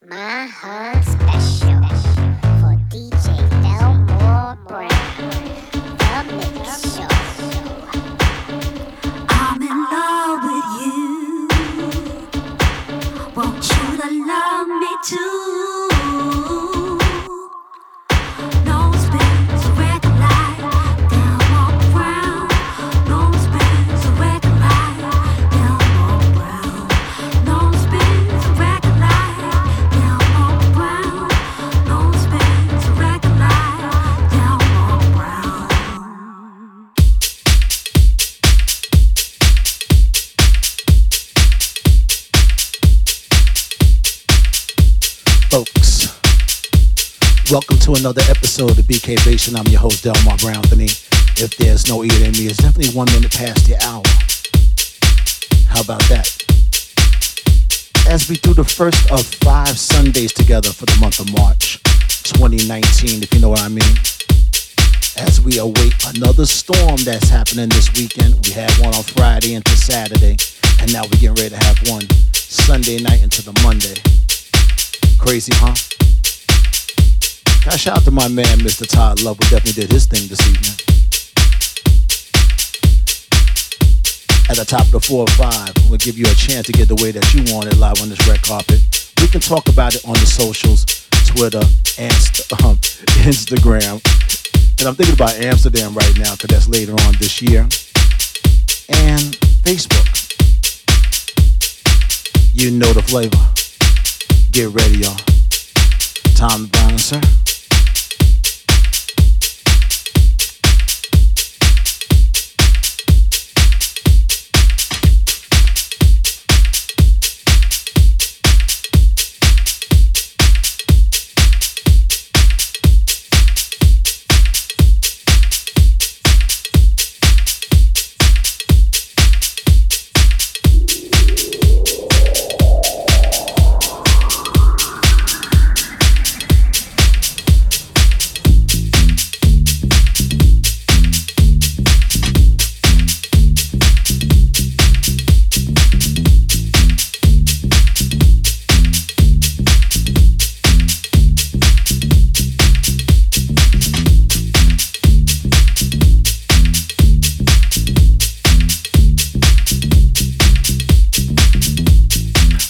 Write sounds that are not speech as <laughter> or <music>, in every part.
to another episode of the BK Basement. I'm your host, Delmar Brown. If there's no eating in me, it's definitely one minute past the hour. How about that? As we do the first of five Sundays together for the month of March 2019, if you know what I mean. As we await another storm that's happening this weekend, we had one on Friday into Saturday, and now we're getting ready to have one Sunday night into the Monday. Crazy, huh? Got shout out to my man, Mr. Todd Love, who definitely did his thing this evening. At the top of the four or five, we'll give you a chance to get the way that you want it live on this red carpet. We can talk about it on the socials, Twitter, and <laughs> um, Instagram. And I'm thinking about Amsterdam right now because that's later on this year. And Facebook. You know the flavor. Get ready, y'all. Tom Brown,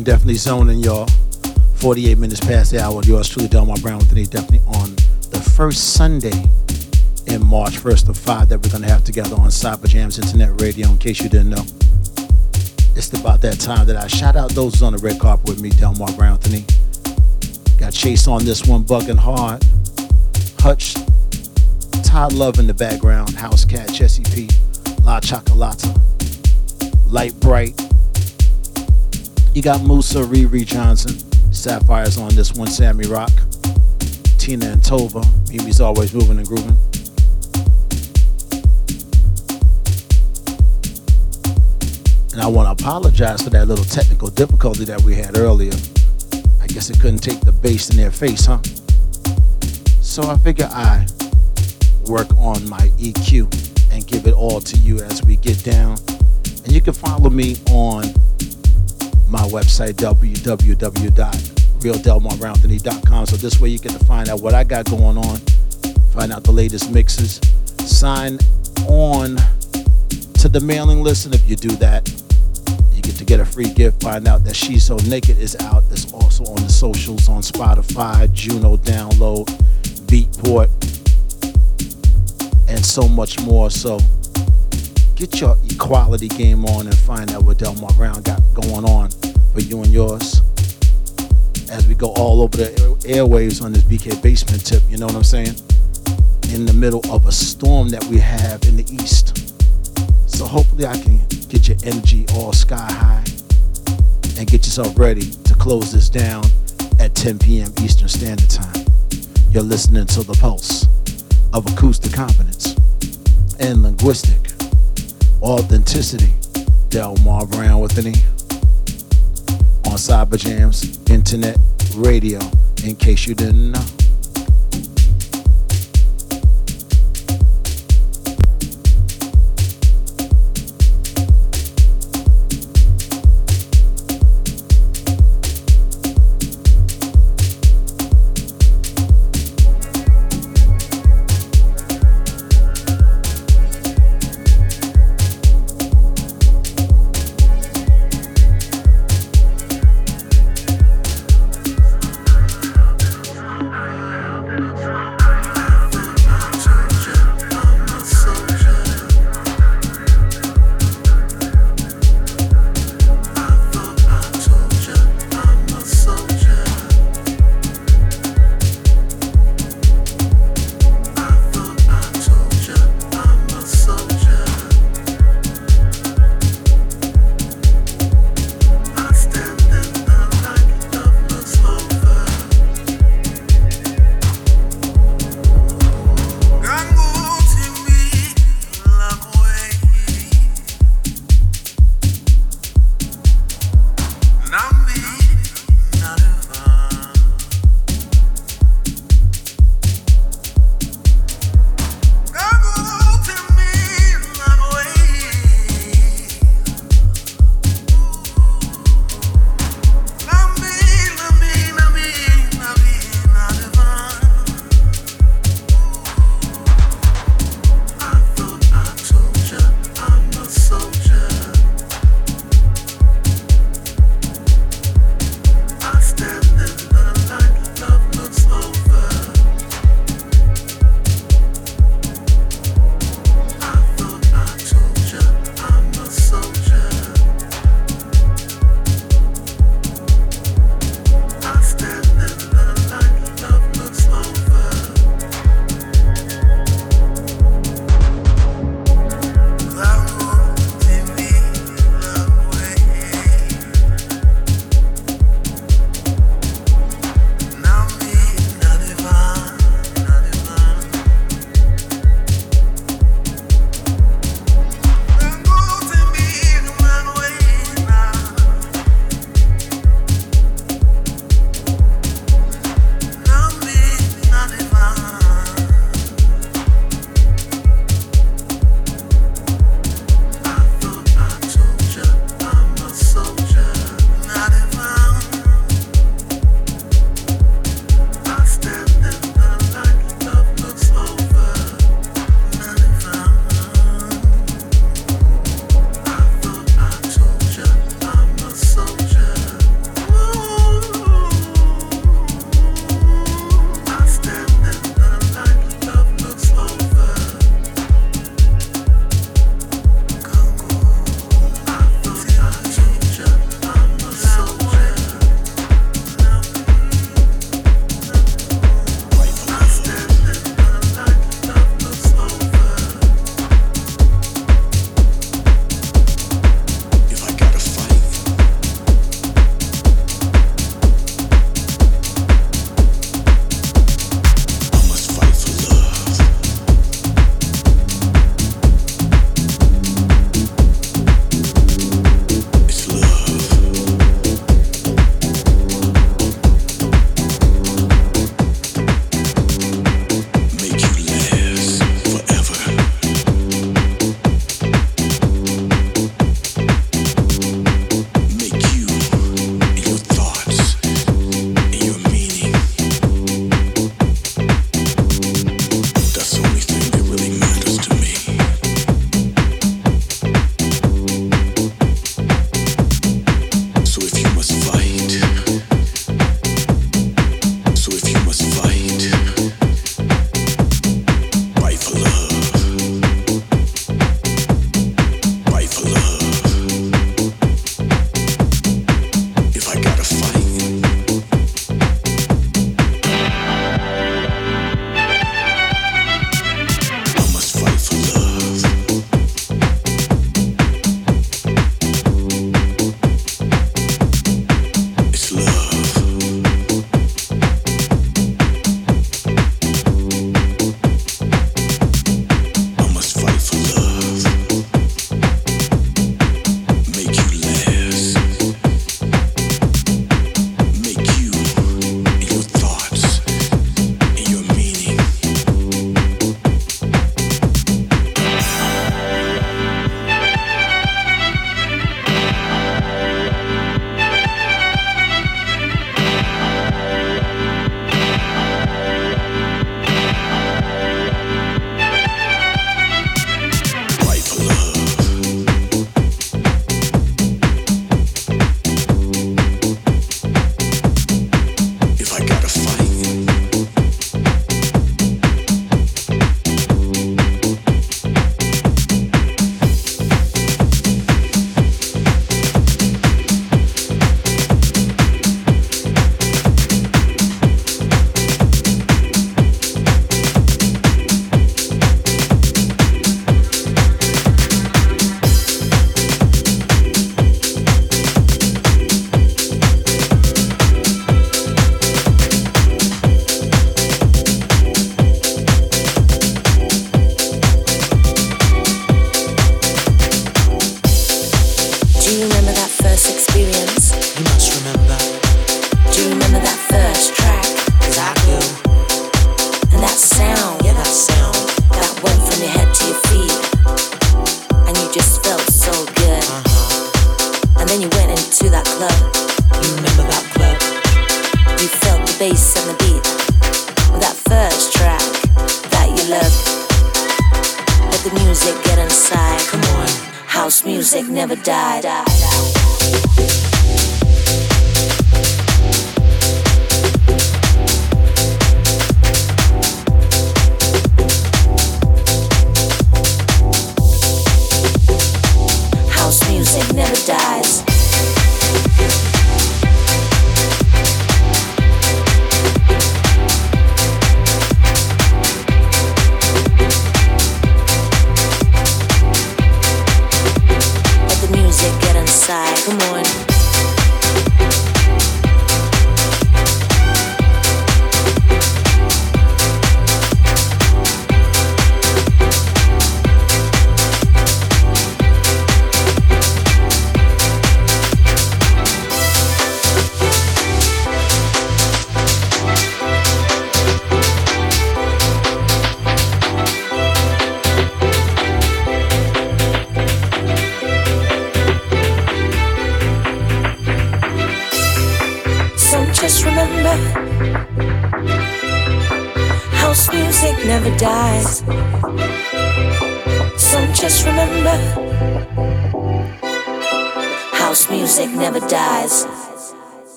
I'm definitely zoning y'all. 48 minutes past the hour. Yours truly, Delmar Brown with me, definitely on the first Sunday in March, first of five that we're going to have together on Cyberjamz Internet Radio, in case you didn't know. It's about that time that I shout out those on the red carpet with me, Delmar Brown Anthony. Got Chase on this one, bugging hard. Hutch, Todd Love in the background, House Cat, Jesse P, La Chocolata, Light Bright. You got Musa, Riri Johnson, Sapphire's on this one, Sammy Rock, Tina and Tova. Mimi's always moving and grooving. And I want to apologize for that little technical difficulty that we had earlier. I guess it couldn't take the bass in their face, huh? So I figure I work on my EQ and give it all to you as we get down. And you can follow me on my website, www.realdelmarbrowntony.com. So this way you get to find out what I got going on, find out the latest mixes, sign on to the mailing list. And if you do that, you get to get a free gift. Find out that She's So Naked is out. It's also on the socials on Spotify, Juno Download, Beatport, and so much more. So get your equality game on and find out what Delmar Brown got going on for you and yours as we go all over the airwaves on this BK basement tip. You know what I'm saying? In the middle of a storm that we have in the east. So hopefully I can get your energy all sky high and get yourself ready to close this down at 10 p.m. Eastern Standard Time. You're listening to the pulse of acoustic confidence and linguistic authenticity. Delmar Brown with any on Cyberjamz Internet Radio, in case you didn't know.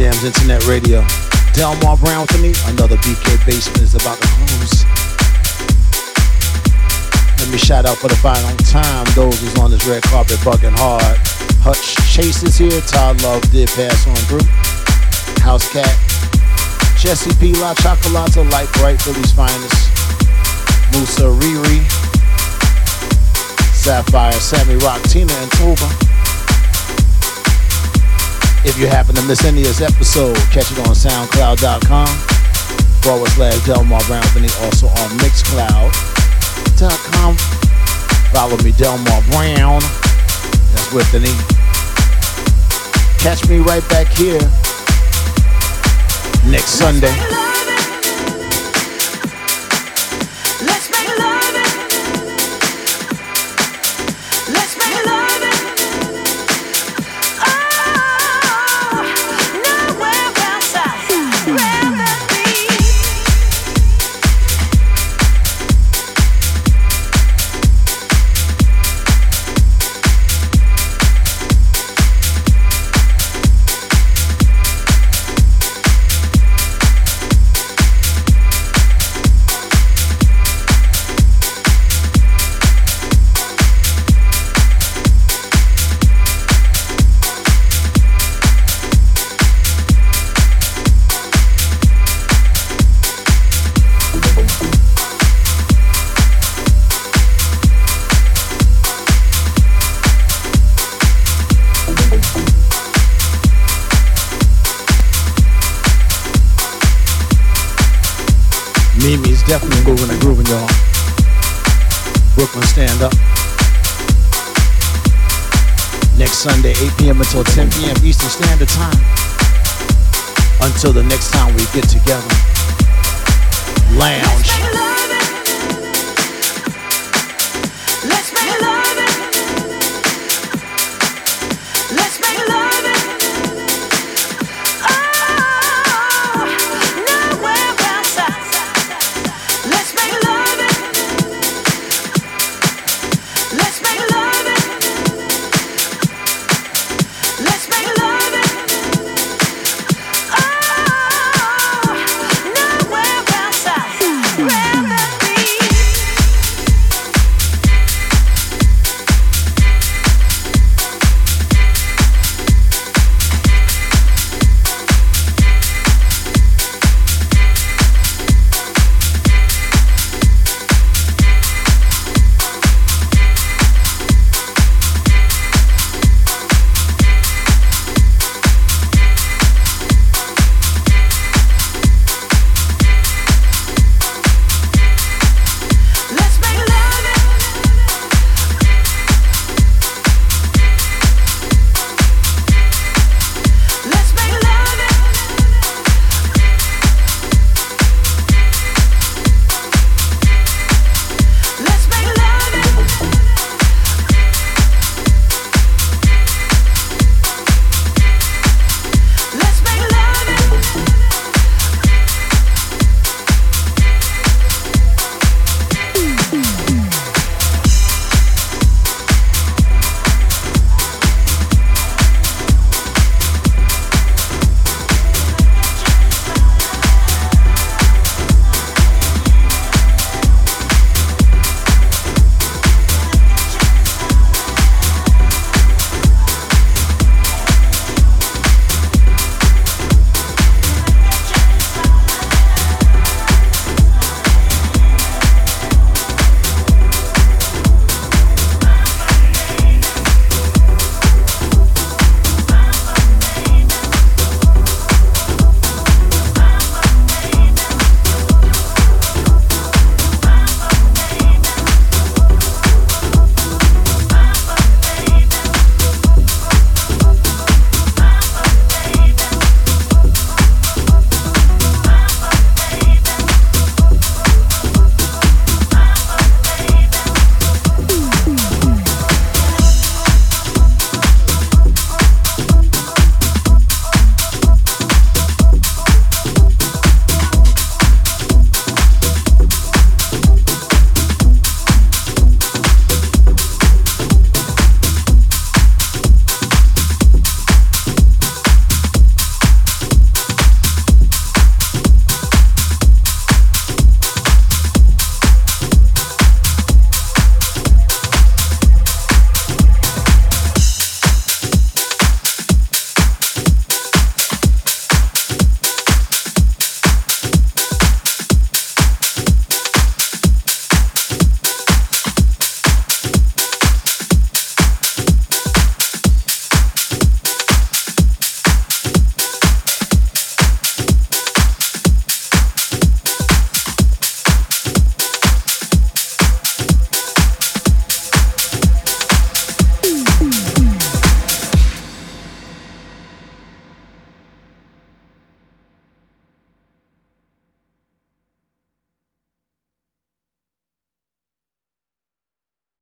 Jams Internet Radio. Delmar Brown to me. Another BK Basement is about to close. Let me shout out for the final time those who's on this red carpet bugging hard. Hutch Chase is here. Todd Love did pass on through. House Cat. Jesse P. La Chocolata, Light Bright, Philly's finest. Musa Riri. Sapphire, Sammy Rock, Tina, and Toba. If you happen to miss any of this episode, catch it on SoundCloud.com forward slash Delmar Brown Anthony, also on Mixcloud.com. Follow me, Delmar Brown. That's with an E. Catch me right back here next Sunday.